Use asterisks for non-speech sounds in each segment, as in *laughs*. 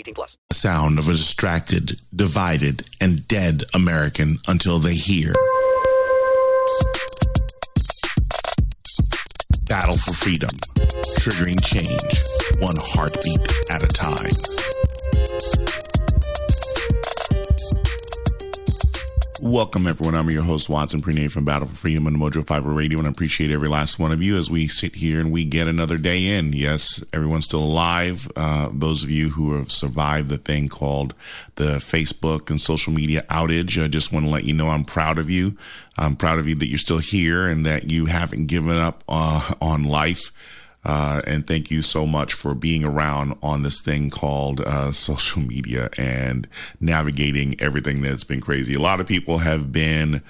18 plus. Sound of a distracted, divided, and dead American until they hear. Battle for freedom, triggering change, one heartbeat at a time. Welcome, everyone. I'm your host, Watson Prene from Battle for Freedom and Mojo 5 Radio, and I appreciate every last one of you as we sit here and we get another day in. Yes, everyone's still alive. Uh, those of you who have survived the thing called the Facebook and social media outage, I just want to let you know I'm proud of you. I'm proud of you that you're still here and that you haven't given up uh, on life. Uh, and thank you so much for being around on this thing called uh, social media and navigating everything that's been crazy. A lot of people have been,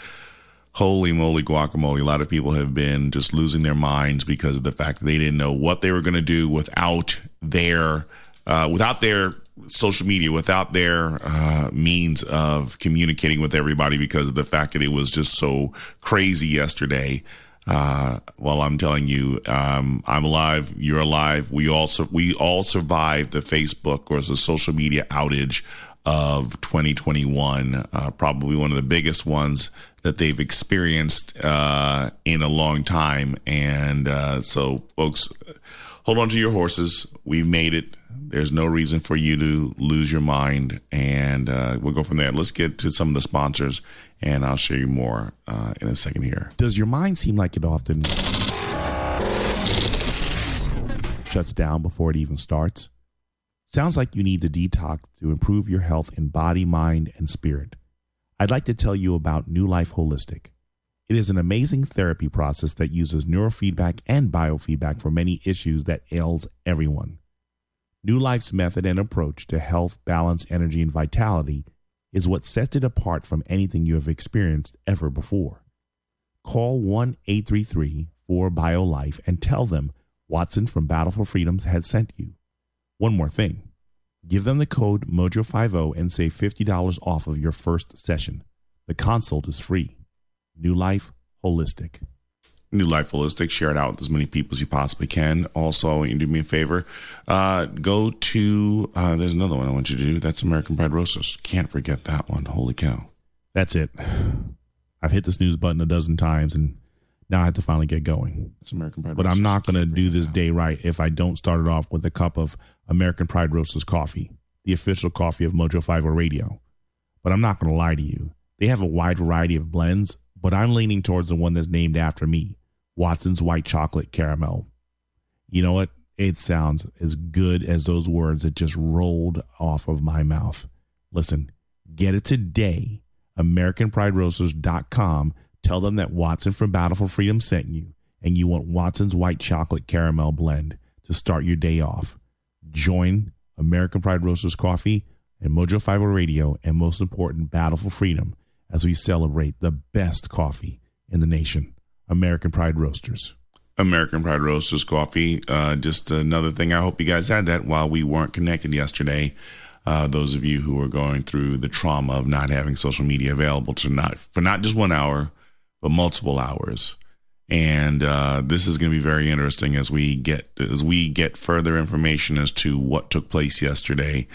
holy moly guacamole, a lot of people have been just losing their minds because of the fact that they didn't know what they were going to do without their, uh, without their social media, without their uh, means of communicating with everybody because of the fact that it was just so crazy yesterday. Uh, well, I'm telling you, um, I'm alive. You're alive. We all su- we all survived the Facebook or the social media outage of 2021. Uh, probably one of the biggest ones that they've experienced uh, in a long time. And uh, so, folks, hold on to your horses. We made it. There's no reason for you to lose your mind, and uh, we'll go from there. Let's get to some of the sponsors, and I'll show you more uh, in a second here. Does your mind seem like it often shuts down before it even starts? Sounds like you need to detox to improve your health in body, mind, and spirit. I'd like to tell you about New Life Holistic. It is an amazing therapy process that uses neurofeedback and biofeedback for many issues that ails everyone. New Life's method and approach to health, balance, energy, and vitality is what sets it apart from anything you have experienced ever before. Call 1 833 4 BioLife and tell them Watson from Battle for Freedoms had sent you. One more thing give them the code MOJO50 and save $50 off of your first session. The consult is free. New Life Holistic. New Life Holistic. Share it out with as many people as you possibly can. Also, you do me a favor. Uh, go to, uh, there's another one I want you to do. That's American Pride Roasters. Can't forget that one. Holy cow. That's it. I've hit the snooze button a dozen times and now I have to finally get going. It's American Pride But Roasters. I'm not going to do this day right if I don't start it off with a cup of American Pride Roasters coffee, the official coffee of Mojo 50 Radio. But I'm not going to lie to you. They have a wide variety of blends, but I'm leaning towards the one that's named after me, Watson's White Chocolate Caramel. You know what? It sounds as good as those words that just rolled off of my mouth. Listen, get it today. AmericanPrideRoasters.com. Tell them that Watson from Battle for Freedom sent you, and you want Watson's White Chocolate Caramel Blend to start your day off. Join American Pride Roasters Coffee and Mojo 50 Radio, and most important, Battle for Freedom as we celebrate the best coffee in the nation. American Pride Roasters. American Pride Roasters coffee. Uh, just another thing. I hope you guys had that while we weren't connected yesterday. Uh, those of you who are going through the trauma of not having social media available to not for not just one hour, but multiple hours. And uh, this is going to be very interesting as we get as we get further information as to what took place yesterday,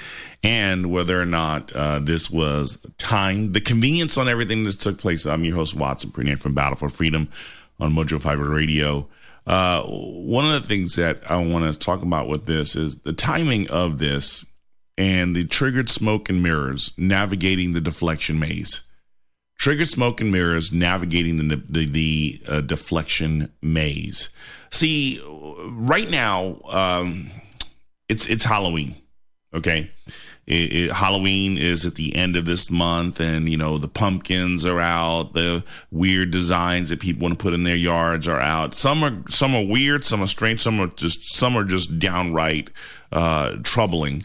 and whether or not uh, this was timed. The convenience on everything that took place. I'm your host Watson Prenette from Battle for Freedom on Mojo 50 Radio. Uh, one of the things that I want to talk about with this is the timing of this and the triggered smoke and mirrors navigating the deflection maze. Triggered smoke and mirrors navigating the the, the uh, deflection maze. See, right now, um, it's it's Halloween. Okay, it, it, Halloween is at the end of this month, and you know the pumpkins are out. The weird designs that people want to put in their yards are out. Some are some are weird, some are strange, some are just some are just downright uh, troubling.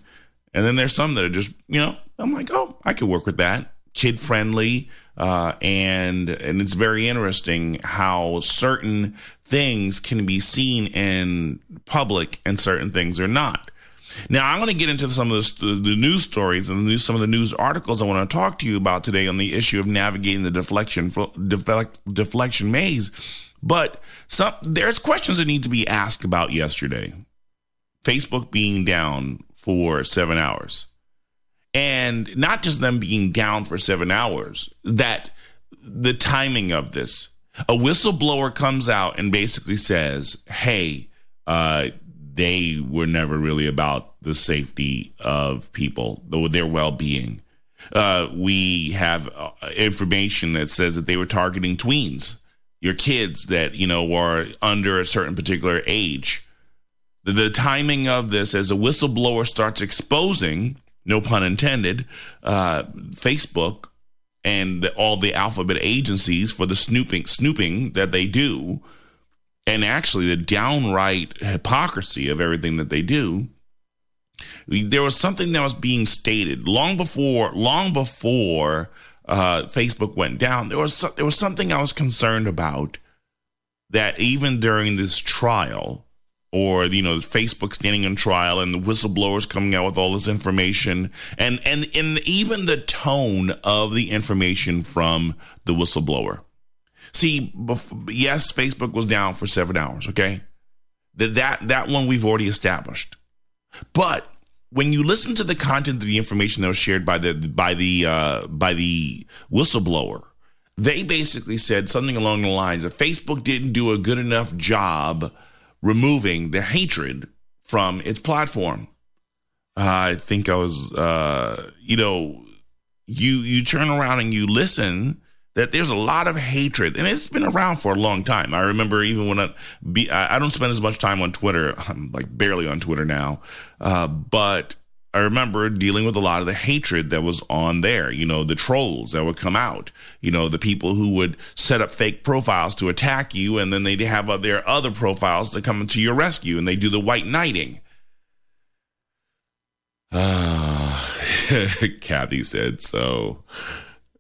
And then there's some that are just you know I'm like, oh, I could work with that, kid friendly. Uh, and and it's very interesting how certain things can be seen in public and certain things are not. Now, I'm going to get into some of the, the news stories and the news, some of the news articles I want to talk to you about today on the issue of navigating the deflection deflection maze. But some there's questions that need to be asked about yesterday. Facebook being down for seven hours, and not just them being down for seven hours. That the timing of this. A whistleblower comes out and basically says, "Hey, uh, they were never really about the safety of people, their well being. Uh, we have uh, information that says that they were targeting tweens, your kids that, you know, were under a certain particular age. The, the timing of this, as a whistleblower starts exposing, no pun intended, uh, Facebook and all the alphabet agencies for the snooping snooping that they do and actually the downright hypocrisy of everything that they do there was something that was being stated long before long before uh, Facebook went down. There was there was something I was concerned about that even during this trial, or you know, Facebook standing on trial and the whistleblowers coming out with all this information, and and and even the tone of the information from the whistleblower. See, yes, Facebook was down for seven hours. Okay, that that that one we've already established, but when you listen to the content of the information that was shared by the by the uh, by the whistleblower, they basically said something along the lines of Facebook didn't do a good enough job removing the hatred from its platform. Uh, I think I was, uh, you know, you you turn around and you listen that there's a lot of hatred and it's been around for a long time. I remember even when I, be, I don't spend as much time on Twitter. *laughs* I'm like barely on Twitter now. Uh, but I remember dealing with a lot of the hatred that was on there. You know, the trolls that would come out, you know, the people who would set up fake profiles to attack you and then they'd have their other profiles to come to your rescue and they do the white knighting. Uh, *sighs* Kathy said so.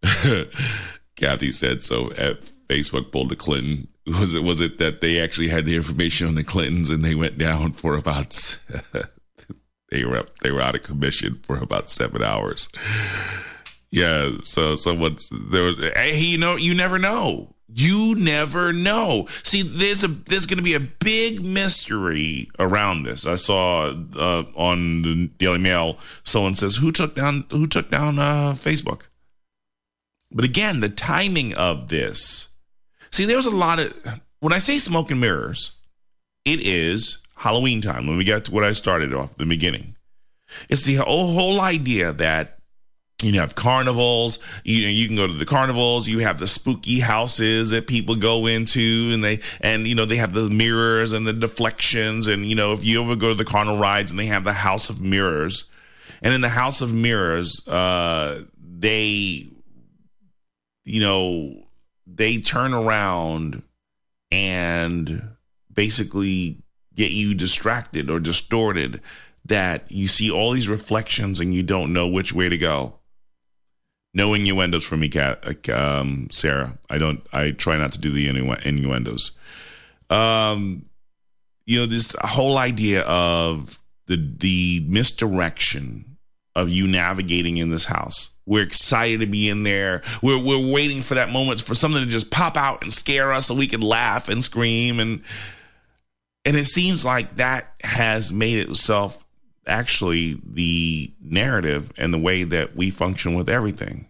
*laughs* Kathy said so at Facebook pulled the Clinton. *laughs* Was it was it that they actually had the information on the Clintons and they went down for about *laughs* they were they were out of commission for about seven hours. Yeah, so someone's there was you know you never know. You never know. See, there's a there's going to be a big mystery around this. I saw uh, on the Daily Mail someone says who took down who took down uh, Facebook. But again, the timing of this. See, there's a lot of when I say smoke and mirrors, it is Halloween time. When we get to what I started off the beginning, it's the whole, whole idea that you have carnivals. You you can go to the carnivals. You have the spooky houses that people go into, and they and you know they have the mirrors and the deflections. And you know if you ever go to the carnival rides, and they have the House of Mirrors, and in the House of Mirrors, uh, they you know, they turn around and basically get you distracted or distorted that you see all these reflections and you don't know which way to go. No innuendos for me, Kat, um, Sarah. I don't. I try not to do the innuendos. Um, you know, this whole idea of the the misdirection of you navigating in this house we're excited to be in there. We're we're waiting for that moment for something to just pop out and scare us so we can laugh and scream and and it seems like that has made itself actually the narrative and the way that we function with everything.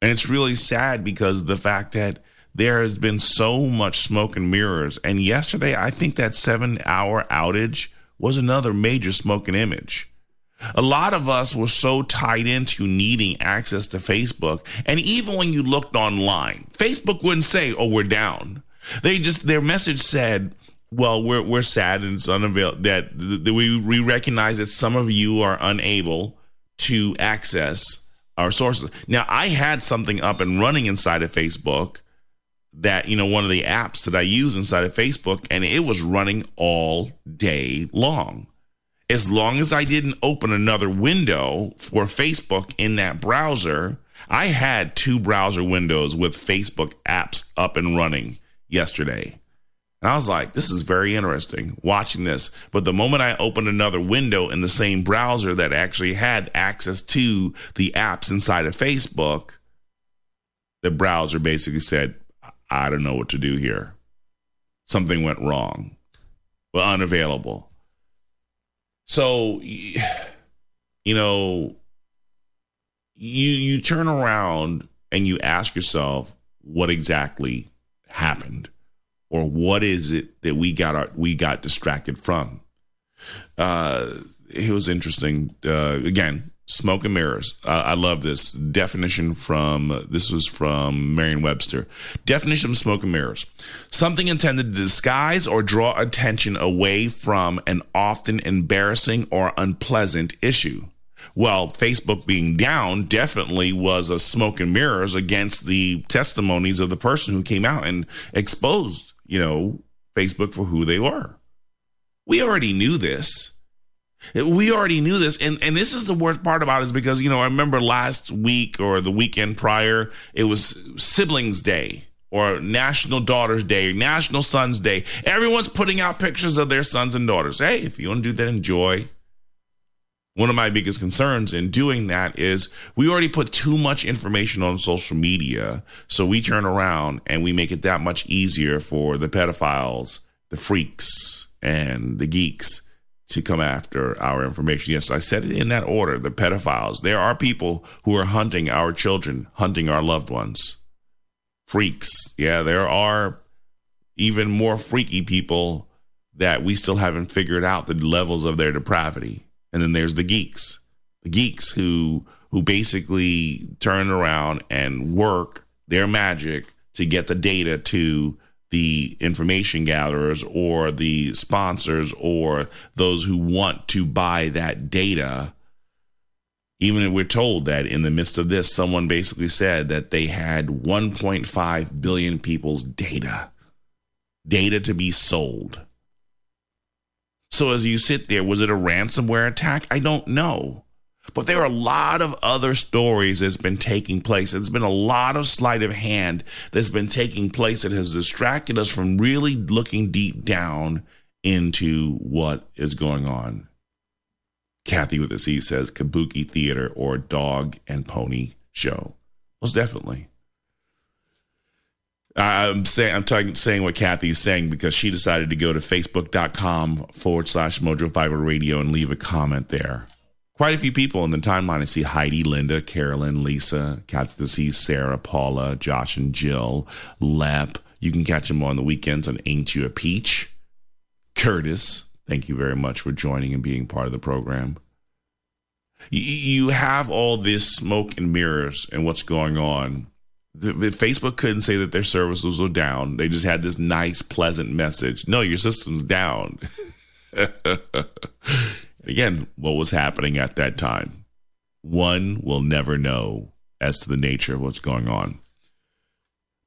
And it's really sad because the fact that there has been so much smoke and mirrors. And yesterday, I think that seven hour outage was another major smoke and image A lot of us were so tied into needing access to Facebook. And even when you looked online, Facebook wouldn't say, oh, we're down. They just, their message said, well, we're, we're sad and it's unavailable that, that we, we recognize that some of you are unable to access our sources. Now, I had something up and running inside of Facebook that, you know, one of the apps that I use inside of Facebook, and it was running all day long as long as I didn't open another window for Facebook in that browser, I had two browser windows with Facebook apps up and running yesterday. And I was like, this is very interesting watching this. But the moment I opened another window in the same browser that actually had access to the apps inside of Facebook, the browser basically said, I don't know what to do here. Something went wrong. Well, unavailable. So, you know, you you turn around and you ask yourself what exactly happened, or what is it that we got our, we got distracted from. Uh, it was interesting. Uh, again, Smoke and mirrors. Uh, I love this definition from this was from Merriam-Webster. Definition of smoke and mirrors: something intended to disguise or draw attention away from an often embarrassing or unpleasant issue. Well, Facebook being down definitely was a smoke and mirrors against the testimonies of the person who came out and exposed, you know, Facebook for who they were. We already knew this we already knew this, and and this is the worst part about it is because you know I remember last week or the weekend prior it was Siblings Day or National Daughters Day, National Sons Day. Everyone's putting out pictures of their sons and daughters. Hey, if you want to do that, enjoy. One of my biggest concerns in doing that is we already put too much information on social media, so we turn around and we make it that much easier for the pedophiles, the freaks, and the geeks to come after our information. Yes, I said it in that order the pedophiles. There are people who are hunting our children, hunting our loved ones. Freaks. Yeah, there are even more freaky people that we still haven't figured out the levels of their depravity. And then there's the geeks. The geeks who who basically turn around and work their magic to get the data to the information gatherers or the sponsors or those who want to buy that data. Even if we're told that in the midst of this, someone basically said that they had 1.5 billion people's data, data to be sold. So as you sit there, was it a ransomware attack? I don't know. But there are a lot of other stories that's been taking place. There's been a lot of sleight of hand that's been taking place that has distracted us from really looking deep down into what is going on. Kathy with a C says Kabuki Theater or Dog and Pony Show. Most definitely. I'm saying I'm talking saying what Kathy's saying because she decided to go to facebook.com forward slash Mojo 50 Radio and leave a comment there quite a few people in the timeline. I see Heidi, Linda, Carolyn, Lisa, Kathy, see Sarah, Paula, Josh, and Jill, Lep. You can catch them on the weekends on Ain't You a Peach. Curtis, thank you very much for joining and being part of the program. You have all this smoke and mirrors and what's going on. The, the Facebook couldn't say that their services were down. They just had this nice, pleasant message. No, your system's down. *laughs* Again, what was happening at that time? One will never know as to the nature of what's going on.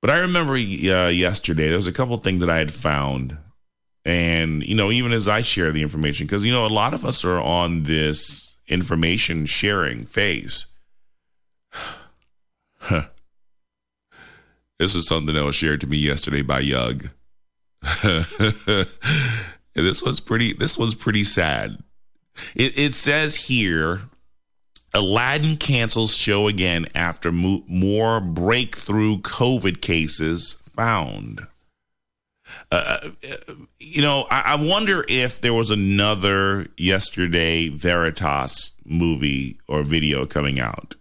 But I remember uh, yesterday, there was a couple things that I had found. And, you know, even as I share the information, because, you know, a lot of us are on this information sharing phase. *sighs* This is something that was shared to me yesterday by Yug. *laughs* this was pretty this was pretty sad. It, it says here Aladdin cancels show again after mo- more breakthrough COVID cases found. Uh, uh, you know, I, I, wonder if there was another yesterday Veritas movie or video coming out.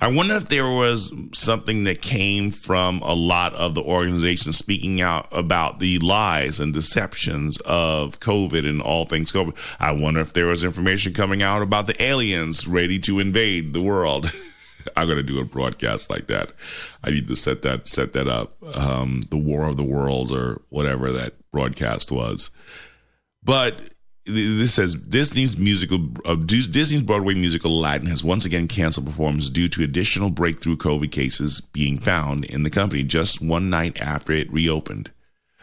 I wonder if there was something that came from a lot of the organizations speaking out about the lies and deceptions of COVID and all things COVID. I wonder if there was information coming out about the aliens ready to invade the world. *laughs* I'm to do a broadcast like that. I need to set that set that up. Um, the War of the Worlds or whatever that broadcast was. But this says Disney's musical uh, Disney's Broadway musical Aladdin has once again canceled performances due to additional breakthrough COVID cases being found in the company just one night after it reopened.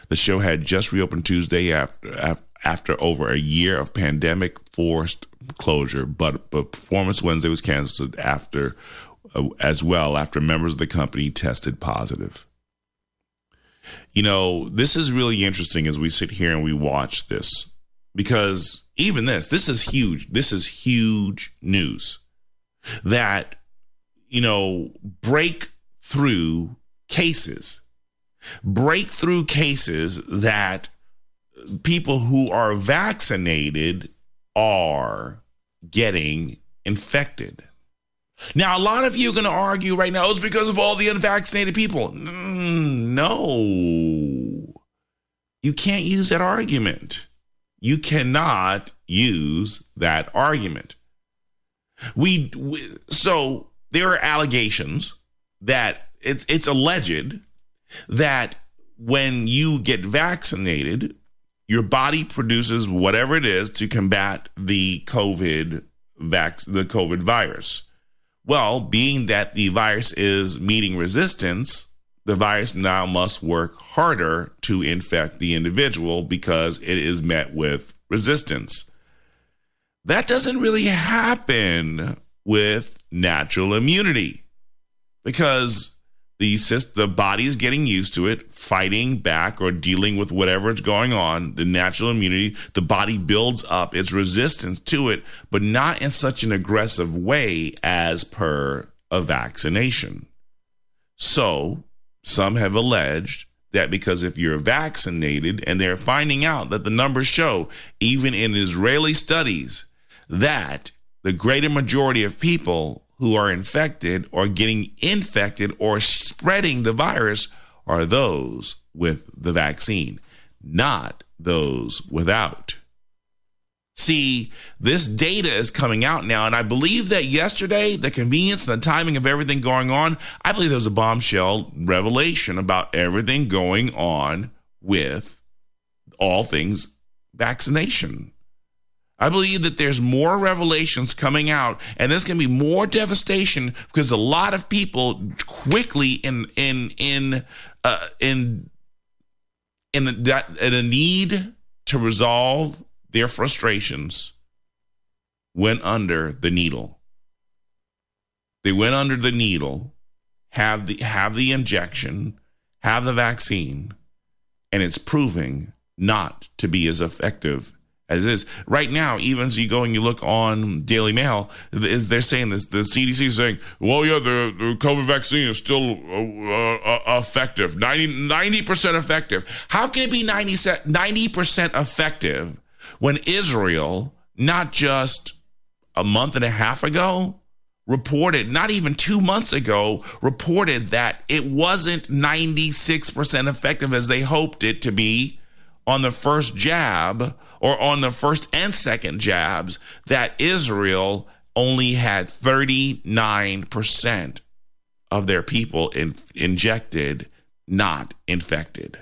The show had just reopened Tuesday after after over a year of pandemic forced closure, but, but performance Wednesday was canceled after uh, as well after members of the company tested positive. You know, this is really interesting as we sit here and we watch this because even this, this is huge. This is huge news that, you know, breakthrough cases, breakthrough cases that people who are vaccinated are getting infected. Now, a lot of you are going to argue right now it's because of all the unvaccinated people. Mm, no, you can't use that argument. You cannot use that argument. We, we so there are allegations that it's it's alleged that when you get vaccinated, your body produces whatever it is to combat the COVID vac- the COVID virus. Well, being that the virus is meeting resistance, the virus now must work harder to infect the individual because it is met with resistance. That doesn't really happen with natural immunity because the the body is getting used to it, fighting back or dealing with whatever is going on. The natural immunity, the body builds up its resistance to it, but not in such an aggressive way as per a vaccination. So some have alleged that because if you're vaccinated and they're finding out that the numbers show, even in Israeli studies, that the greater majority of people who are infected or getting infected or spreading the virus are those with the vaccine, not those without. See, this data is coming out now, and I believe that yesterday, the convenience and the timing of everything going on, I believe there was a bombshell revelation about everything going on with all things vaccination. I believe that there's more revelations coming out, and there's going to be more devastation because a lot of people quickly in in in uh, in in a, in a need to resolve their frustrations went under the needle. They went under the needle, have the have the injection, have the vaccine, and it's proving not to be as effective as is right now. Even as you go and you look on Daily Mail, they're saying this. The CDC is saying, "Well, yeah, the, the COVID vaccine is still uh, uh, effective, 90 percent effective." How can it be 90 percent effective when Israel, not just a month and a half ago, reported, not even two months ago, reported that it wasn't 96% effective as they hoped it to be on the first jab or on the first and second jabs, that Israel only had 39% of their people in, injected, not infected.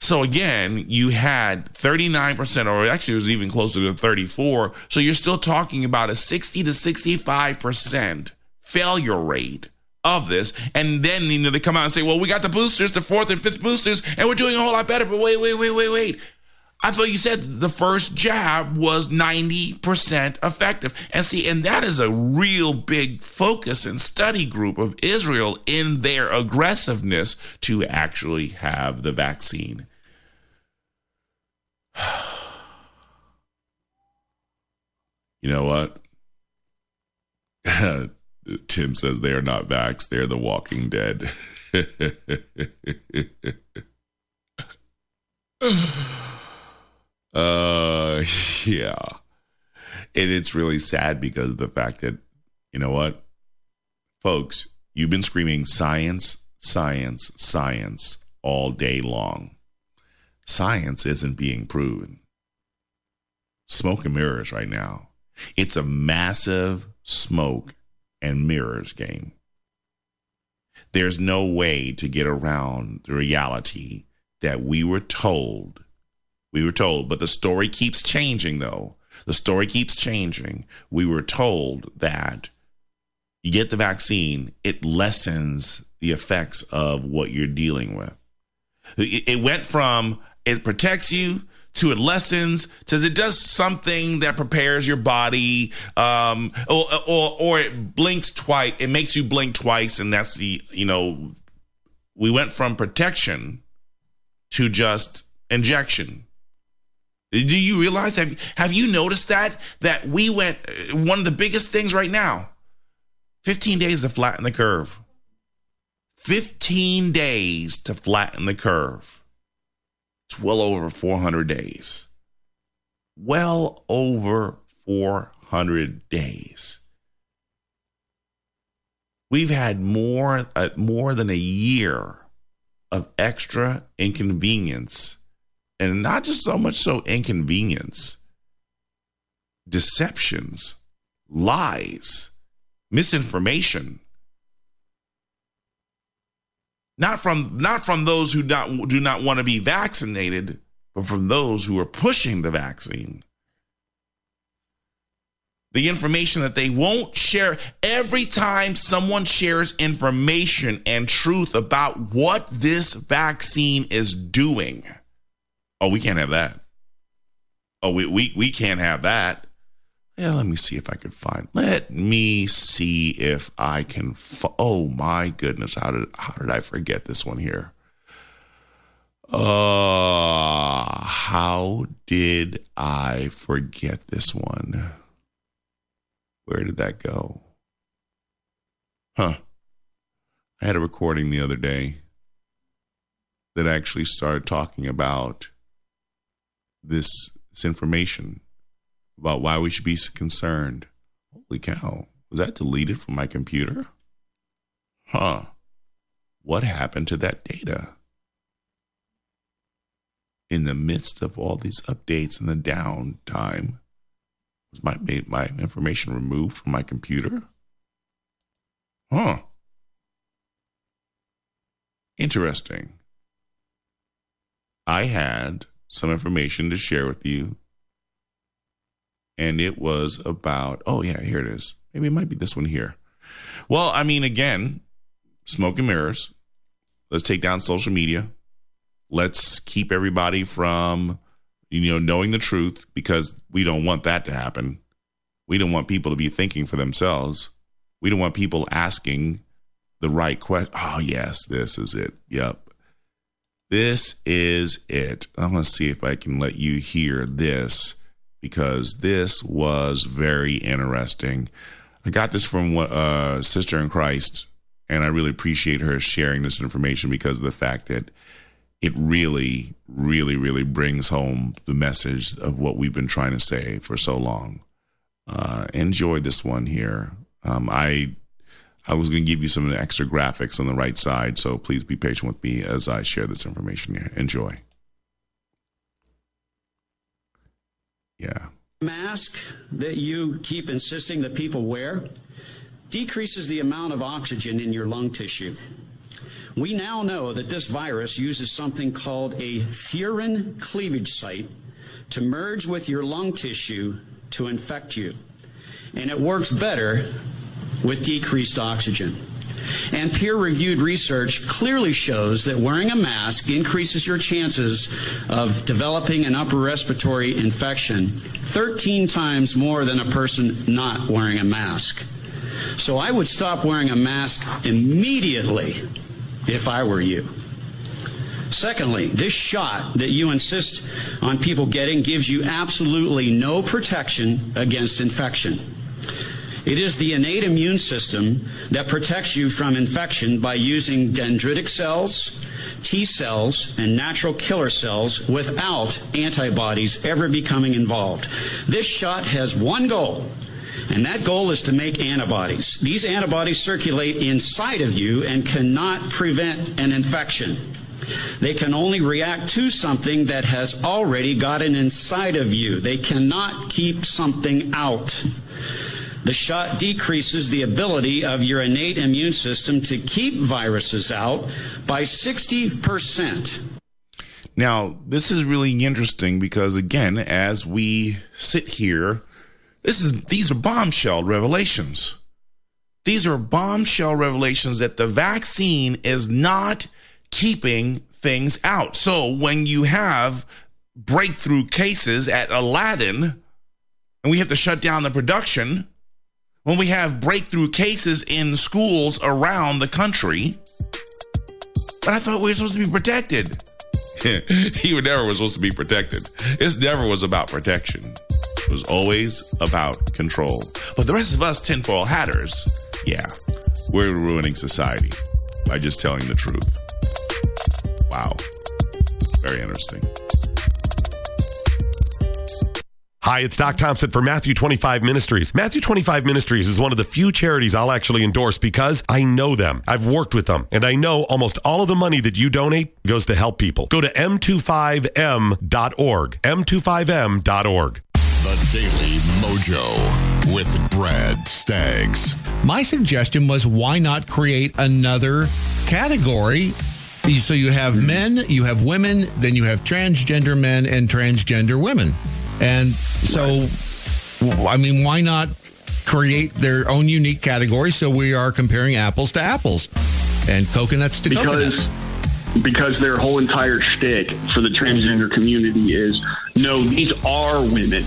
So again, you had 39%, or actually it was even closer to 34. So you're still talking about a 60 to 65% failure rate of this. And then, you know, they come out and say, well, we got the boosters, the fourth and fifth boosters, and we're doing a whole lot better. But wait, wait, wait, wait, wait. I thought you said the first jab was 90% effective. And see, and that is a real big focus and study group of Israel in their aggressiveness to actually have the vaccine. *sighs* you know what? *laughs* Tim says they are not vax, they're the walking dead. *laughs* uh yeah. And it's really sad because of the fact that, you know what? Folks, you've been screaming science, science, science all day long. Science isn't being proven. Smoke and mirrors right now. It's a massive smoke and mirrors game. There's no way to get around the reality that we were told. We were told, but the story keeps changing though. The story keeps changing. We were told that you get the vaccine, it lessens the effects of what you're dealing with. It went from it protects you to it lessens to it does something that prepares your body um, or, or or it blinks twice it makes you blink twice and that's the you know we went from protection to just injection. Do you realize have have you noticed that that we went one of the biggest things right now 15 days to flatten the curve. 15 days to flatten the curve it's well over 400 days. Well over 400 days. We've had more uh, more than a year of extra inconvenience and not just so much so inconvenience deceptions lies misinformation not from not from those who not, do not want to be vaccinated, but from those who are pushing the vaccine. The information that they won't share every time someone shares information and truth about what this vaccine is doing. Oh, we can't have that. Oh, we, we, we can't have that. Yeah, let me see if I can find. Let me see if I can. Oh my goodness, how did how did I forget this one here? Uh, how did I forget this one? Where did that go? Huh. I had a recording the other day that actually started talking about this this information about why we should be concerned. Holy cow. Was that deleted from my computer? Huh. What happened to that data? In the midst of all these updates and the downtime, was my my information removed from my computer? Huh. Interesting. I had some information to share with you and it was about oh yeah here it is. Maybe it might be this one here. Well i mean again smoke and mirrors. Let's take down social media. Let's keep everybody from you know knowing the truth because we don't want that to happen. We don't want people to be thinking for themselves. We don't want people asking the right question oh yes this is it. Yep. This is it. I'm going to see if i can let you hear this because this was very interesting. I got this from uh, sister in Christ, and I really appreciate her sharing this information because of the fact that it really, really, really brings home the message of what we've been trying to say for so long. Uh, enjoy this one here. Um, I I was going to give you some extra graphics on the right side, so please be patient with me as I share this information here. Enjoy. Yeah. Mask that you keep insisting that people wear decreases the amount of oxygen in your lung tissue. We now know that this virus uses something called a furin cleavage site to merge with your lung tissue to infect you. And it works better with decreased oxygen. And peer reviewed research clearly shows that wearing a mask increases your chances of developing an upper respiratory infection 13 times more than a person not wearing a mask. So I would stop wearing a mask immediately if I were you. Secondly, this shot that you insist on people getting gives you absolutely no protection against infection. It is the innate immune system that protects you from infection by using dendritic cells, T cells, and natural killer cells without antibodies ever becoming involved. This shot has one goal And that goal is to make antibodies. These antibodies circulate inside of you and cannot prevent an infection. They can only react to something that has already gotten inside of you. They cannot keep something out. The shot decreases the ability of your innate immune system to keep viruses out by 60%. Now, this is really interesting because again, as we sit here, this is these are bombshell revelations. These are bombshell revelations that the vaccine is not keeping things out. So when you have breakthrough cases at Aladdin and we have to shut down the production, when we have breakthrough cases in schools around the country, but I thought we were supposed to be protected. *laughs* he never was supposed to be protected. It never was about protection. It was always about control. But the rest of us tinfoil hatters, yeah, we're ruining society by just telling the truth. Wow. Very interesting. Hi, it's Doc Thompson for Matthew 25 Ministries. Matthew 25 Ministries is one of the few charities I'll actually endorse because I know them. I've worked with them, and I know almost all of the money that you donate goes to help people. Go to m25m.org. m25m.org. The Daily Mojo with Brad Staggs. My suggestion was why not create another category? So you have men, you have women, then you have transgender men and transgender women. And so, I mean, why not create their own unique category so we are comparing apples to apples and coconuts to because, coconuts? Because their whole entire shtick for the transgender community is no, these are women.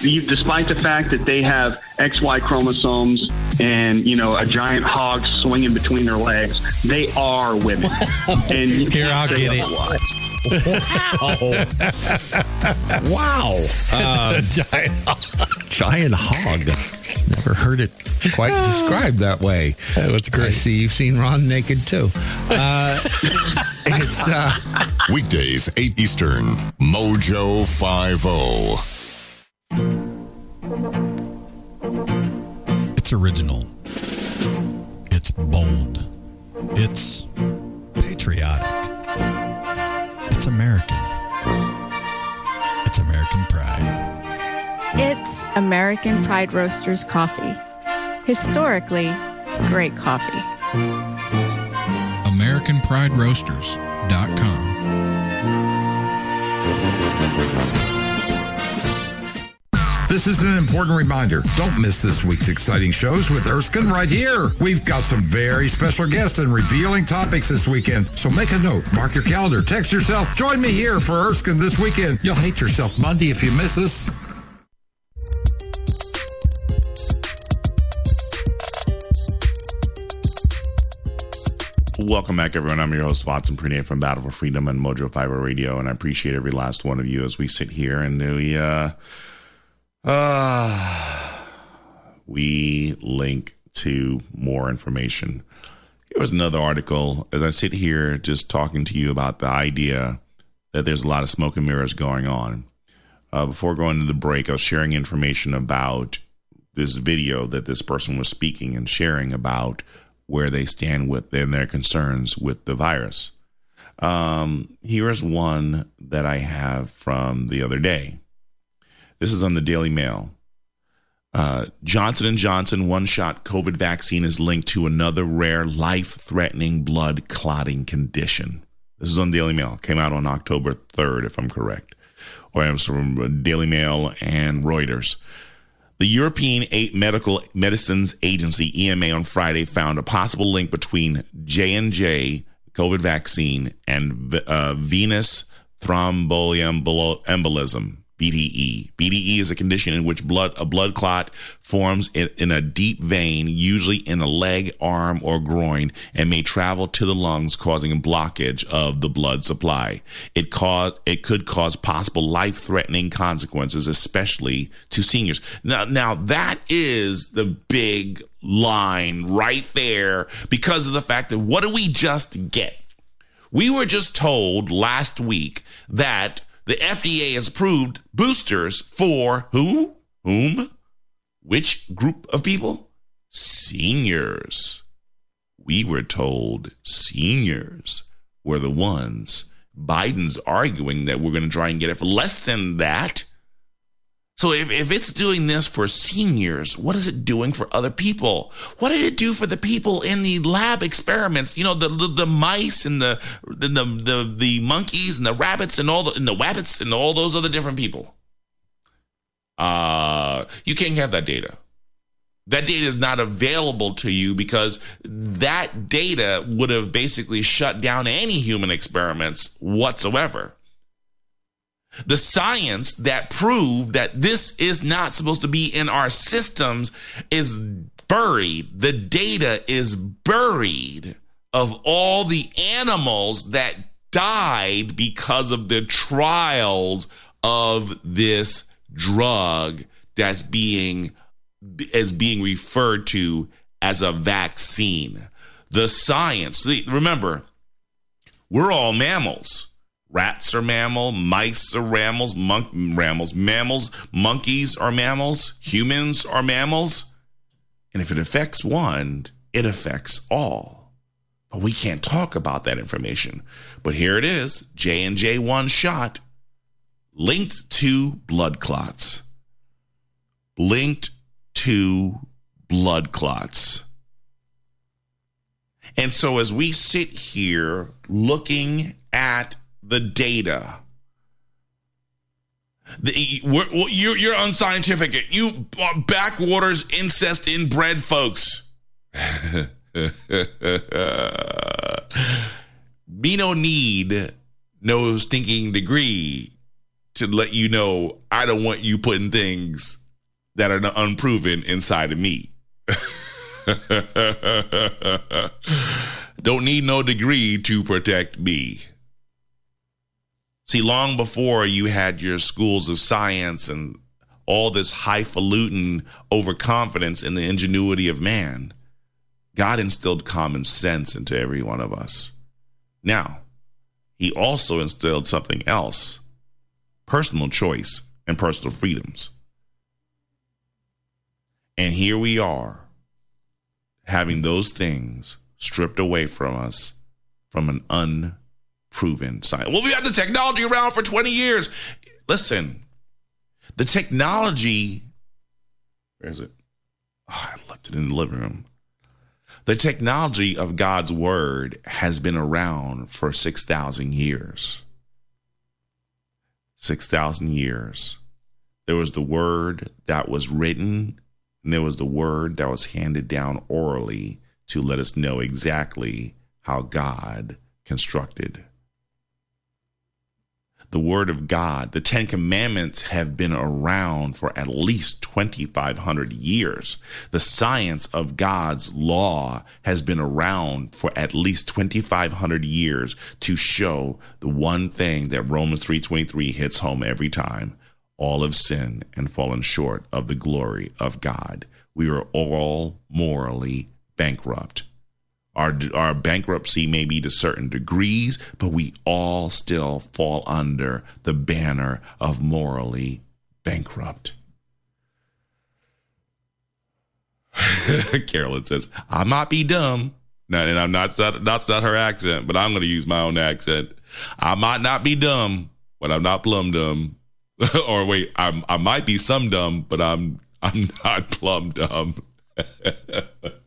You, despite the fact that they have XY chromosomes and you know a giant hog swinging between their legs, they are women. *laughs* and here I'll get it. *laughs* Wow. wow. Uh, *laughs* giant, giant hog. Never heard it quite described that way. That's great. I see you've seen Ron naked too. Uh, *laughs* it's uh, weekdays 8 Eastern. Mojo 50. It's original. It's bold. It's pride. American Pride Roasters coffee. Historically, great coffee. AmericanPrideRoasters.com. This is an important reminder. Don't miss this week's exciting shows with Erskine right here. We've got some very special guests and revealing topics this weekend. So make a note, mark your calendar, text yourself. Join me here for Erskine this weekend. You'll hate yourself Monday if you miss us. Welcome back, everyone. I'm your host, Watson Prenay from Battle for Freedom and Mojo 50 Radio, and I appreciate every last one of you as we sit here and we uh, uh, we link to more information. Here was another article as I sit here just talking to you about the idea that there's a lot of smoke and mirrors going on. Uh, before going to the break, I was sharing information about this video that this person was speaking and sharing about where they stand with their, their concerns with the virus. Um, here is one that I have from the other day. This is on the Daily Mail. Uh, Johnson & Johnson one-shot COVID vaccine is linked to another rare life-threatening blood clotting condition. This is on Daily Mail. Came out on October 3rd, if I'm correct. Or was from Daily Mail and Reuters. The European Medical Medicines Agency (EMA) on Friday found a possible link between J and J COVID vaccine and uh, venous thromboembolism (VTE). BDE is a condition in which blood a blood clot forms in, in a deep vein, usually in a leg, arm, or groin, and may travel to the lungs, causing a blockage of the blood supply. It cause it could cause possible life-threatening consequences, especially to seniors. Now, now that is the big line right there because of the fact that what do we just get? We were just told last week that the FDA has approved boosters for who? Whom? Which group of people? Seniors. We were told seniors were the ones. Biden's arguing that we're going to try and get it for less than that. So if, if it's doing this for seniors, what is it doing for other people? What did it do for the people in the lab experiments? You know, the the, the mice and the, the the the monkeys and the rabbits and all the and the wabbits and all those other different people. Uh, you can't have that data. That data is not available to you because that data would have basically shut down any human experiments whatsoever. The science that proved that this is not supposed to be in our systems is buried. The data is buried of all the animals that died because of the trials of this drug that's being as being referred to as a vaccine. The science, remember, we're all mammals. Rats are mammals, mice are mammals, monk, mammals, mammals, monkeys are mammals, humans are mammals. And if it affects one, it affects all. But we can't talk about that information. But here it is, J and J one shot linked to blood clots. Linked to blood clots. And so as we sit here looking at the data. The, you're, you're unscientific. You backwaters, incest, inbred folks. *laughs* Me no need no stinking degree to let you know I don't want you putting things that are unproven inside of me. *laughs* don't need no degree to protect me. See, long before you had your schools of science and all this highfalutin overconfidence in the ingenuity of man, God instilled common sense into every one of us. Now, He also instilled something else personal choice and personal freedoms. And here we are, having those things stripped away from us from an un proven science. Well, we had the technology around for 20 years. Listen, the technology, where is it? Oh, I left it in the living room. The technology of God's word has been around for 6,000 years. 6,000 years. There was the word that was written, and there was the word that was handed down orally to let us know exactly how God constructed the Word of God. The Ten Commandments have been around for at least 2,500 years. The science of God's law has been around for at least 2,500 years to show the one thing that Romans 3.23 hits home every time. All have sinned and fallen short of the glory of God. We are all morally bankrupt. Our, our bankruptcy may be to certain degrees, but we all still fall under the banner of morally bankrupt. *laughs* Carolyn says, I might be dumb. And I'm not, that's not her accent, but I'm going to use my own accent. I might not be dumb, but I'm not plum dumb. *laughs* or wait, I'm, I might be some dumb, but I'm, I'm not plum dumb. *laughs*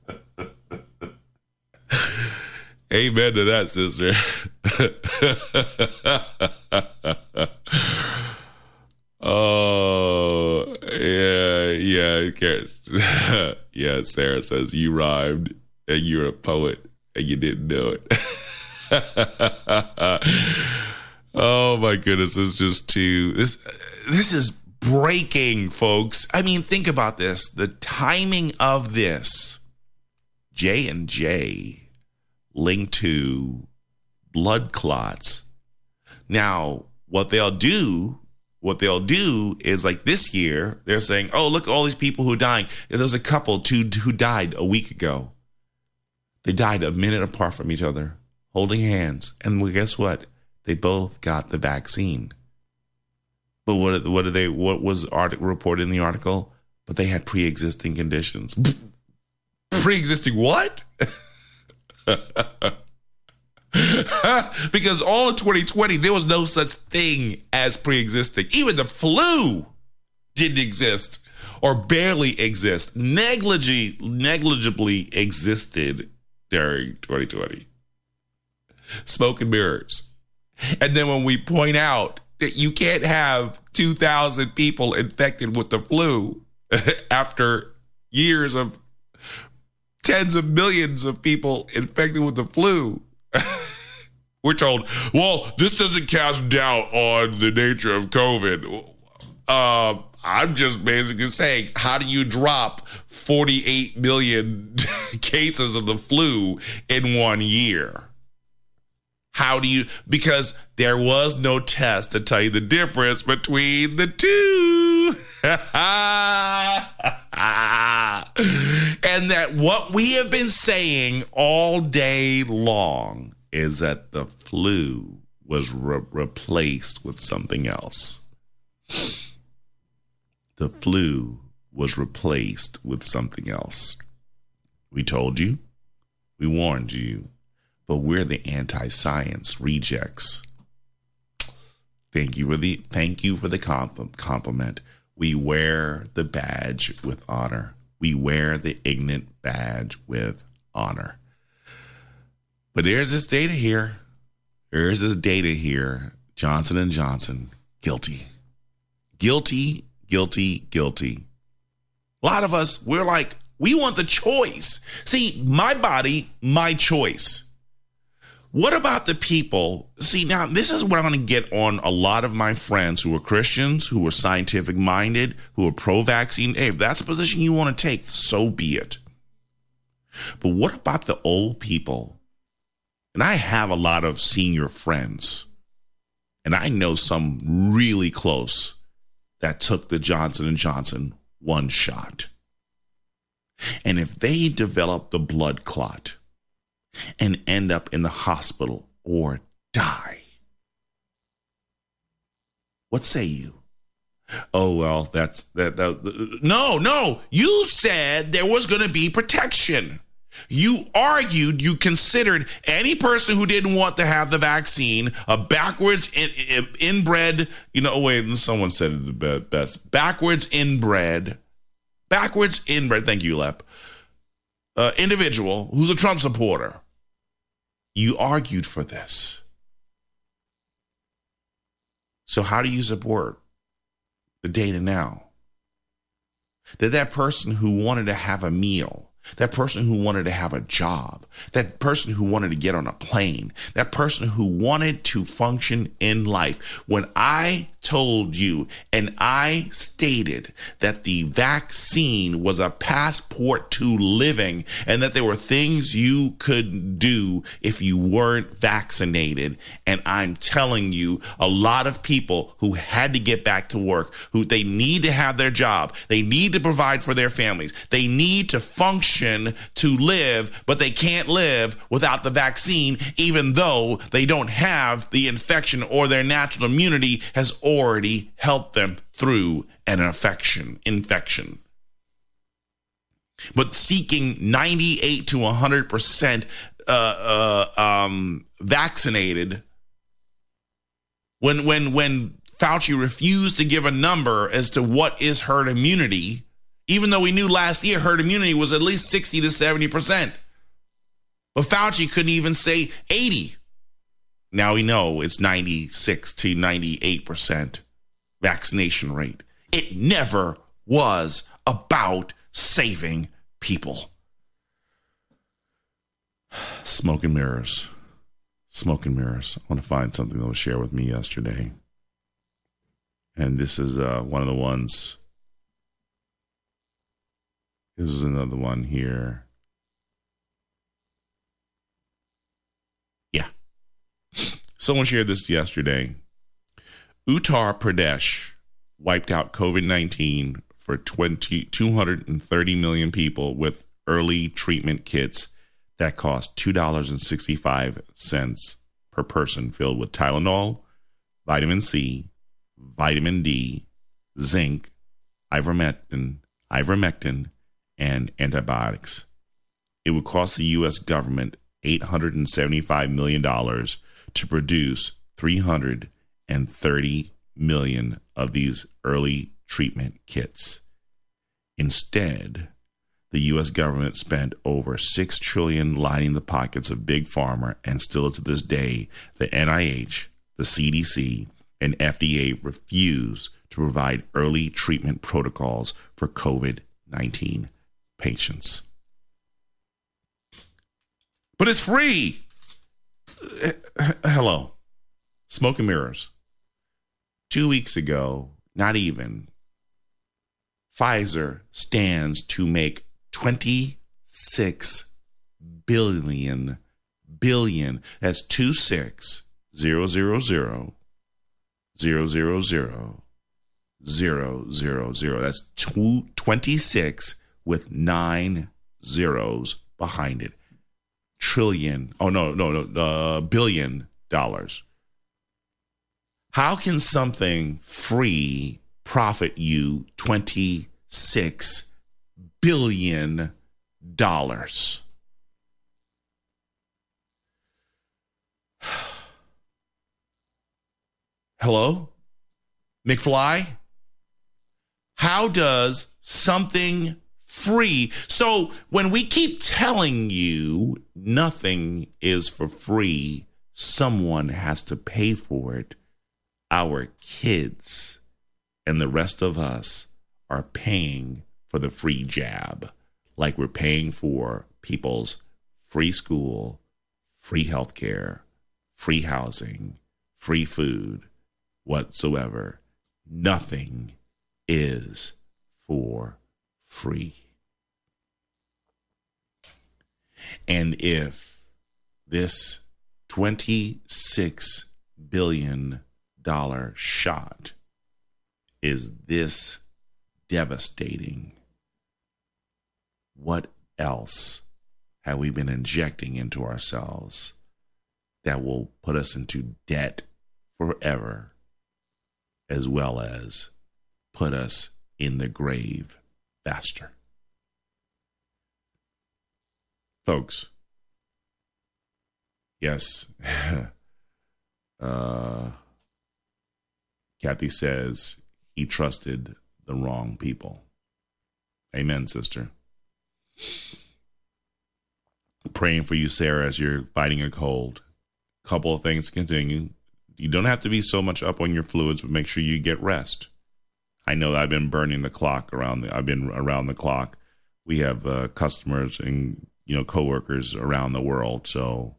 Amen to that, sister. oh, yeah, yeah. *laughs* yeah, Sarah says you rhymed and you're a poet and you didn't know it. *laughs* oh my goodness, it's just too this this is breaking, folks. I mean, think about this. The timing of this. J and J linked to blood clots. Now, what they'll do, what they'll do is like this year, they're saying, "Oh, look, all these people who are dying." There's a couple two who died a week ago. They died a minute apart from each other, holding hands, and well, guess what? They both got the vaccine. But what what did they? What was article reported in the article? but they had pre existing conditions. *laughs* pre existing what? *laughs* *laughs* because all of 2020, there was no such thing as pre existing. Even the flu didn't exist or barely exist, negligibly, negligibly existed during 2020. Smoke and mirrors. And then when we point out that you can't have 2,000 people infected with the flu *laughs* after years of tens of millions of people infected with the flu. *laughs* We're told, well, this doesn't cast doubt on the nature of COVID. Uh, I'm just basically saying, how do you drop 48 million *laughs* cases of the flu in one year? How do you, because there was no test to tell you the difference between the two. *laughs* and that what we have been saying all day long is that the flu was re- replaced with something else. The flu was replaced with something else. We told you, we warned you, but we're the anti-science rejects. Thank you for the thank you for the compliment. We wear the badge with honor. We wear the ignorant badge with honor. But there's this data here. There's this data here. Johnson and Johnson guilty. Guilty, guilty, guilty. A lot of us we're like we want the choice. See, my body, my choice. What about the people? See, now this is what I'm going to get on a lot of my friends who are Christians, who are scientific minded, who are pro vaccine. Hey, if that's a position you want to take, so be it. But what about the old people? And I have a lot of senior friends, and I know some really close that took the Johnson and Johnson one shot. And if they develop the blood clot, and end up in the hospital or die. What say you? Oh well, that's that, that no, no. You said there was going to be protection. You argued, you considered any person who didn't want to have the vaccine a backwards in, in, inbred, you know, wait, someone said it the best. Backwards inbred, backwards inbred, thank you, Lep, uh, individual who's a Trump supporter. You argued for this. So, how do you support the data now? That that person who wanted to have a meal that person who wanted to have a job, that person who wanted to get on a plane, that person who wanted to function in life. When I told you and I stated that the vaccine was a passport to living and that there were things you could do if you weren't vaccinated. And I'm telling you, a lot of people who had to get back to work, who they need to have their job, they need to provide for their families, they need to function to live, but they can't live without the vaccine, even though they don't have the infection or their natural immunity has already helped them through an infection infection. But seeking 98 to 100% uh, uh, um, vaccinated when when when Fauci refused to give a number as to what is herd immunity, even though we knew last year herd immunity was at least 60 to 70%. But Fauci couldn't even say 80. Now we know it's 96 to 98% vaccination rate. It never was about saving people. *sighs* Smoke and mirrors. Smoke and mirrors. I want to find something that was shared with me yesterday. And this is uh, one of the ones. This is another one here. Yeah. Someone shared this yesterday. Uttar Pradesh wiped out COVID 19 for 20, 230 million people with early treatment kits that cost $2.65 per person, filled with Tylenol, vitamin C, vitamin D, zinc, ivermectin, ivermectin, and antibiotics. It would cost the U.S. government $875 million to produce 330 million of these early treatment kits. Instead, the US government spent over 6 trillion lining the pockets of big pharma and still to this day the NIH, the CDC, and FDA refuse to provide early treatment protocols for COVID-19 patients. But it's free. Uh, hello. Smoke and mirrors. 2 weeks ago, not even Pfizer stands to make 26 billion billion that's 26 zero zero zero zero zero zero zero zero zero that's two, 26 with nine zeros behind it trillion oh no no no uh, billion dollars how can something free profit you 26 billion dollars. *sighs* Hello? McFly? How does something free? So when we keep telling you nothing is for free, someone has to pay for it. Our kids and the rest of us are paying for the free jab, like we're paying for people's free school, free health care, free housing, free food, whatsoever. Nothing is for free. And if this $26 billion shot is this devastating, what else have we been injecting into ourselves that will put us into debt forever, as well as put us in the grave faster? Folks, yes, *laughs* uh, Kathy says he trusted the wrong people. Amen, sister. Praying for you, Sarah, as you're fighting a cold. Couple of things continue. You don't have to be so much up on your fluids, but make sure you get rest. I know I've been burning the clock around the. I've been around the clock. We have uh, customers and you know coworkers around the world, so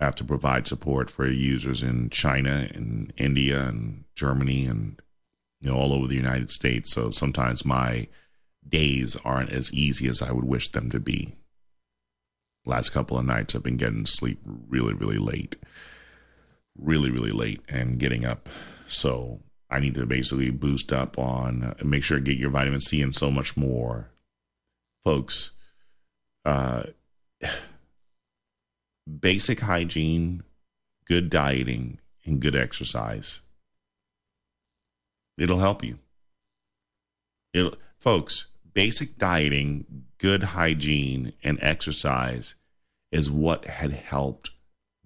I have to provide support for users in China and India and Germany and you know all over the United States. So sometimes my days aren't as easy as I would wish them to be. Last couple of nights I've been getting sleep really really late. Really really late and getting up. So I need to basically boost up on uh, make sure to get your vitamin C and so much more. Folks, uh *sighs* basic hygiene, good dieting, and good exercise. It'll help you. It'll, folks, basic dieting, good hygiene, and exercise is what had helped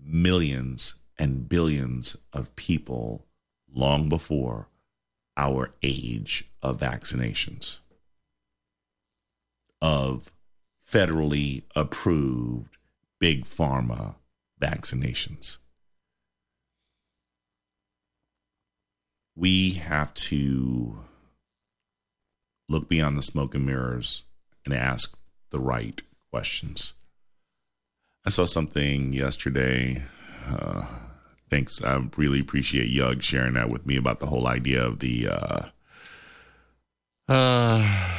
millions and billions of people long before our age of vaccinations, of federally approved big pharma vaccinations. We have to look beyond the smoke and mirrors and ask the right questions. I saw something yesterday. Uh, thanks. I really appreciate Yug sharing that with me about the whole idea of the uh, uh,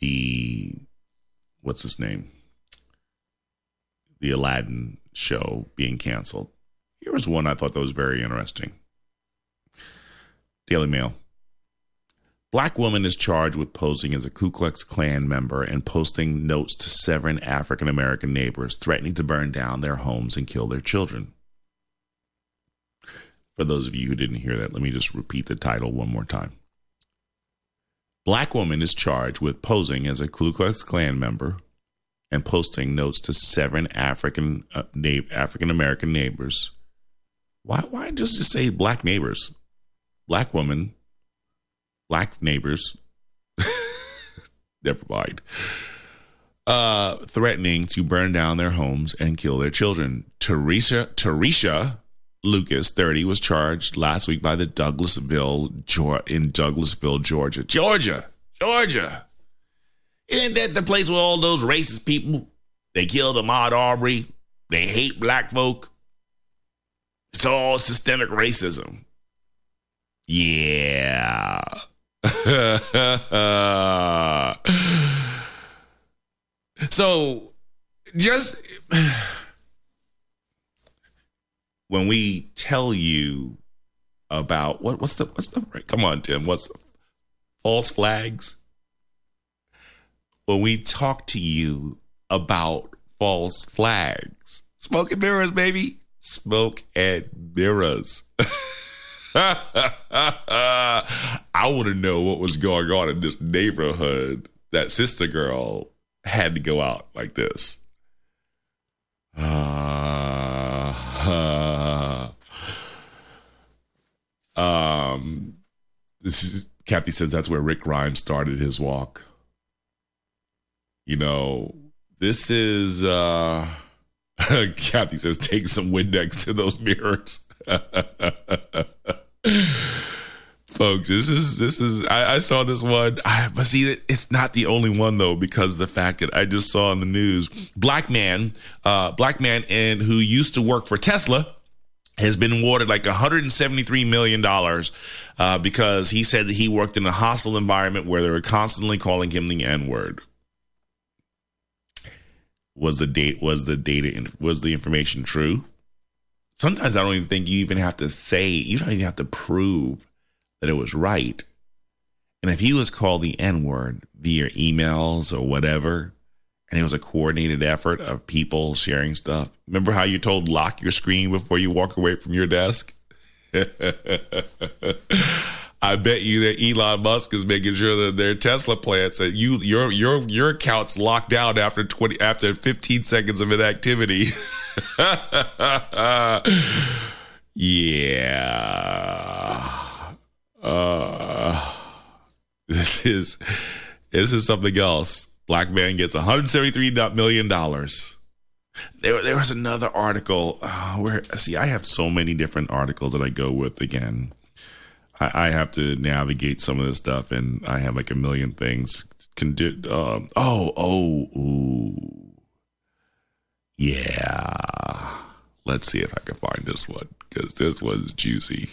the what's his name? the Aladdin show being canceled. Here was one I thought that was very interesting. Daily Mail. Black woman is charged with posing as a Ku Klux Klan member and posting notes to seven African American neighbors threatening to burn down their homes and kill their children. For those of you who didn't hear that, let me just repeat the title one more time. Black woman is charged with posing as a Ku Klux Klan member and posting notes to seven African uh, na- African American neighbors. Why why just just say black neighbors? Black woman, black neighbors. *laughs* Never mind. Uh, threatening to burn down their homes and kill their children. Teresa Teresa Lucas, 30, was charged last week by the Douglasville in Douglasville, Georgia. Georgia, Georgia. Isn't that the place where all those racist people they killed Ahmaud Arbery? They hate black folk. It's all systemic racism. Yeah. *laughs* so just when we tell you about what what's the what's the come on Tim what's the, false flags? When we talk to you about false flags. Smoke and mirrors baby. Smoke and mirrors. *laughs* I want to know what was going on in this neighborhood that sister girl had to go out like this. Uh, uh, um, this is, Kathy says that's where Rick Grimes started his walk. You know, this is uh *laughs* Kathy says take some Windex to those mirrors. *laughs* Folks, this is this is I, I saw this one. I, but see, it's not the only one though, because the fact that I just saw in the news, black man, uh, black man, and who used to work for Tesla, has been awarded like 173 million dollars uh, because he said that he worked in a hostile environment where they were constantly calling him the N word. Was the date? Was the data? Was the information true? sometimes I don't even think you even have to say, you don't even have to prove that it was right. And if he was called the N word via emails or whatever, and it was a coordinated effort of people sharing stuff, remember how you told lock your screen before you walk away from your desk? *laughs* I bet you that Elon Musk is making sure that their Tesla plants that you your your your account's locked down after twenty after fifteen seconds of inactivity. *laughs* yeah. Uh, *laughs* this is this is something else. Black man gets 173 million dollars. There, there was another article uh, where see I have so many different articles that I go with again. I, I have to navigate some of this stuff, and I have like a million things. Can do. Um, oh, oh, ooh. yeah. Let's see if I can find this one because this one's juicy.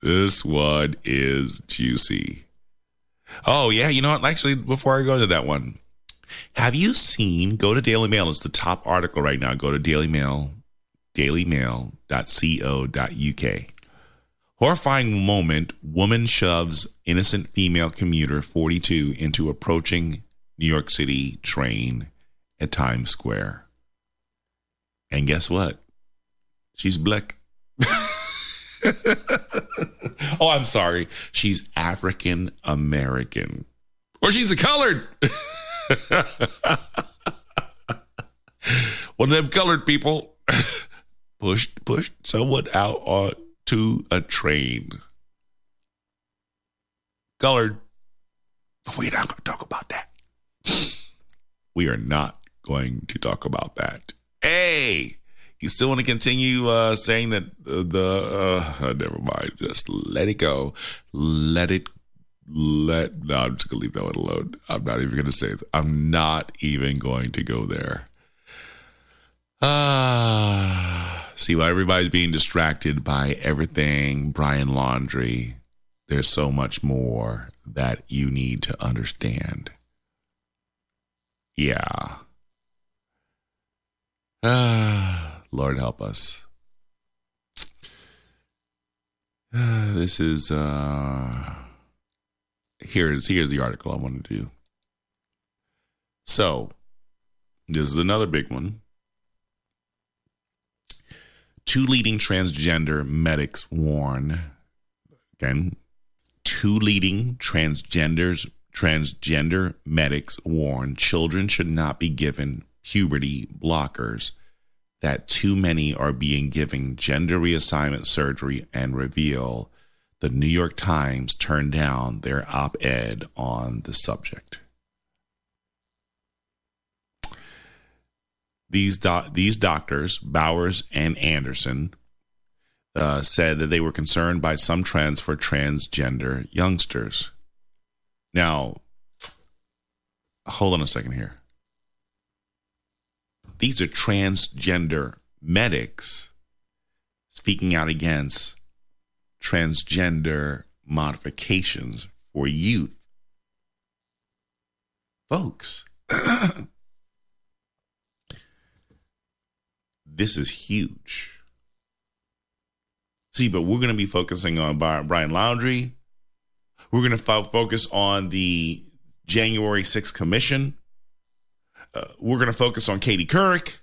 This one is juicy. Oh yeah, you know what? Actually, before I go to that one, have you seen? Go to Daily Mail. It's the top article right now. Go to Daily Mail, dailymail.co.uk. Horrifying moment woman shoves innocent female commuter 42 into approaching New York City train at Times Square. And guess what? She's black. *laughs* oh, I'm sorry. She's African American. Or she's a colored. *laughs* *laughs* One of them colored people *laughs* pushed pushed someone out on to a train. Colored. We're not going to talk about that. *laughs* we are not going to talk about that. Hey, you still want to continue uh, saying that uh, the uh, never mind. Just let it go. Let it. Let no. I'm just gonna leave that one alone. I'm not even gonna say. I'm not even going to go there. Ah. See why everybody's being distracted by everything Brian Laundrie There's so much more that you need to understand. Yeah. Ah, Lord help us. Uh, this is uh here's here's the article I want to do. So, this is another big one. Two leading transgender medics warn again, two leading transgenders transgender medics warn children should not be given puberty blockers, that too many are being given gender reassignment surgery, and reveal the New York Times turned down their op ed on the subject. These, these doctors, Bowers and Anderson, uh, said that they were concerned by some trends for transgender youngsters. Now, hold on a second here. These are transgender medics speaking out against transgender modifications for youth. Folks, *coughs* this is huge. See, but we're going to be focusing on Brian Laundrie. We're going to fo- focus on the January 6th commission. Uh, we're going to focus on Katie Couric.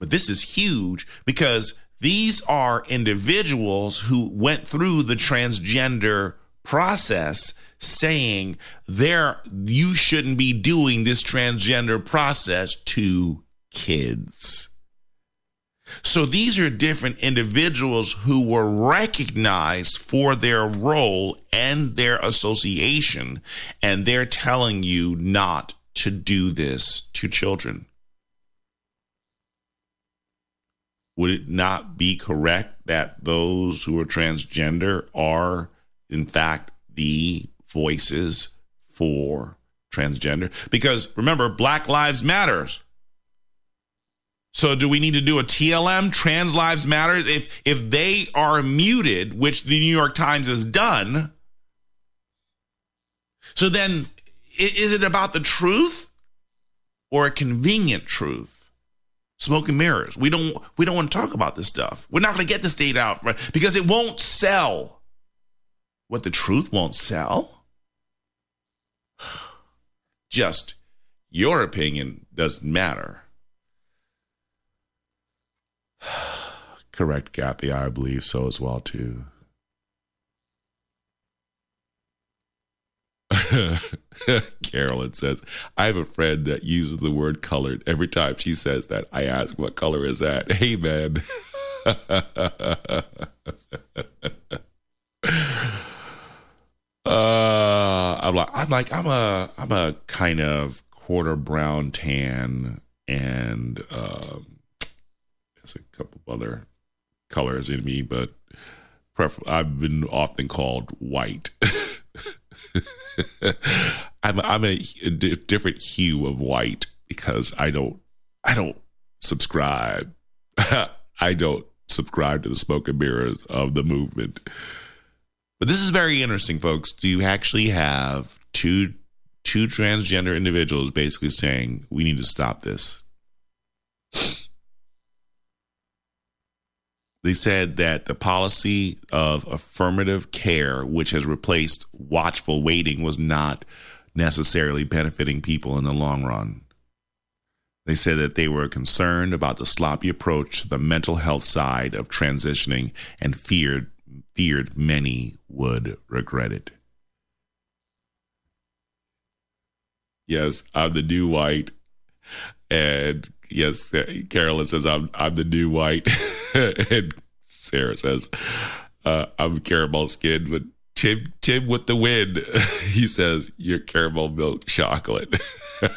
But this is huge because these are individuals who went through the transgender process saying there you shouldn't be doing this transgender process to kids. So these are different individuals who were recognized for their role and their association, and they're telling you not to do this to children. Would it not be correct that those who are transgender are, in fact, the voices for transgender? Because remember, Black Lives Matters. So do we need to do a TLM, Trans Lives Matters? If if they are muted, which the New York Times has done, so then is it about the truth or a convenient truth? Smoke and mirrors. We don't we don't want to talk about this stuff. We're not going to get this data out right? because it won't sell. What the truth won't sell? *sighs* Just your opinion doesn't matter. *sighs* Correct, Kathy. I believe so as well too. *laughs* Carolyn says, I have a friend that uses the word colored. Every time she says that, I ask, What color is that? *laughs* Hey, man. uh, I'm like, I'm like, I'm a, I'm a kind of quarter brown tan and, um, there's a couple of other colors in me, but prefer- I've been often called white. *laughs* I'm *laughs* I'm a, a different hue of white because I don't I don't subscribe. *laughs* I don't subscribe to the smoke and mirrors of the movement. But this is very interesting, folks. Do you actually have two two transgender individuals basically saying we need to stop this? They said that the policy of affirmative care, which has replaced watchful waiting, was not necessarily benefiting people in the long run. They said that they were concerned about the sloppy approach to the mental health side of transitioning and feared feared many would regret it. Yes, I'm the new white. And yes, Carolyn says I'm I'm the new white. *laughs* and Sarah says, uh, I'm caramel skin, but Tim Tim with the wind, *laughs* he says, You're caramel milk chocolate. *laughs*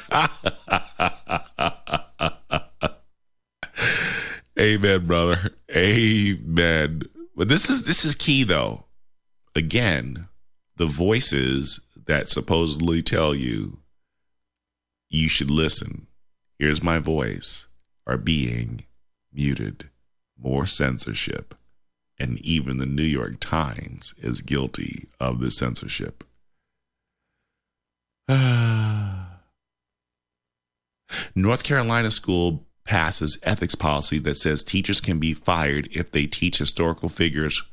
Amen, brother. Amen. But this is this is key though. Again, the voices that supposedly tell you you should listen. Here's my voice are being muted. More censorship. And even the New York Times is guilty of this censorship. *sighs* North Carolina school passes ethics policy that says teachers can be fired if they teach historical figures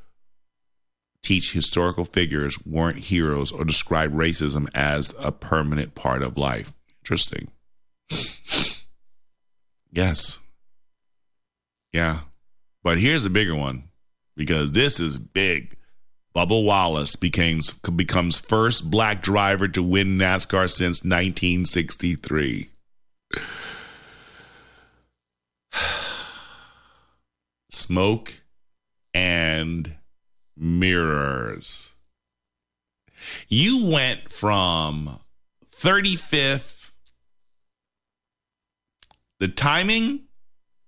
teach historical figures weren't heroes or describe racism as a permanent part of life. Interesting. Yes. Yeah. But here's a bigger one because this is big. Bubba Wallace becomes becomes first black driver to win NASCAR since 1963. *sighs* Smoke and mirrors. You went from 35th the timing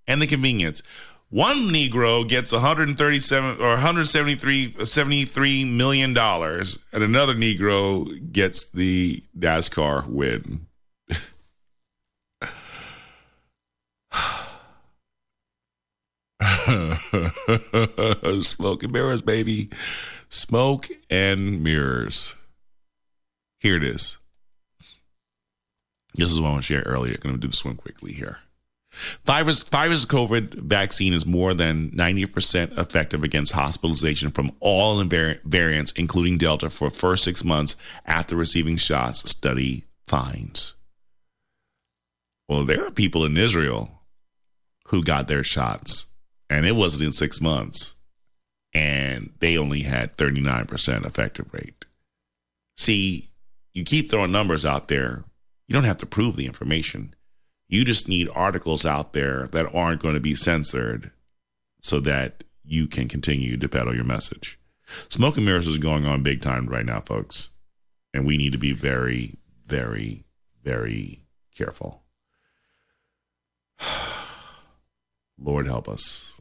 and the convenience. One Negro gets 137 or 173 73 million dollars, and another Negro gets the NASCAR win. *sighs* Smoke and mirrors, baby. Smoke and mirrors. Here it is. This is what I want to share earlier. I'm going to do this one quickly here. Pfizer's, Pfizer's COVID vaccine is more than 90% effective against hospitalization from all variants, including Delta, for first six months after receiving shots, study finds. Well, there are people in Israel who got their shots, and it wasn't in six months, and they only had 39% effective rate. See, you keep throwing numbers out there, you don't have to prove the information you just need articles out there that aren't going to be censored so that you can continue to peddle your message. Smoke and mirrors is going on big time right now, folks. And we need to be very, very, very careful. *sighs* Lord help us.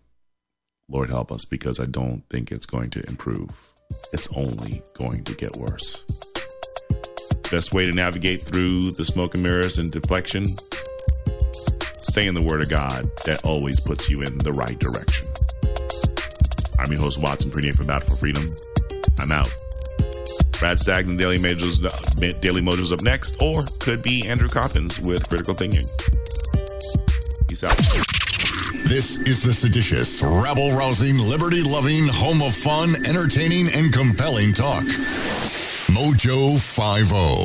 Lord help us because I don't think it's going to improve. It's only going to get worse. Best way to navigate through the smoke and mirrors and deflection Stay in the Word of God that always puts you in the right direction. I'm your host, Watson Prenier from Battle for Freedom. I'm out. Brad Staggs and Daily Mojo's, Daily up next, or could be Andrew Coppins with Critical Thinking. Peace out. This is the seditious, rabble rousing, liberty loving, home of fun, entertaining, and compelling talk. Mojo 50.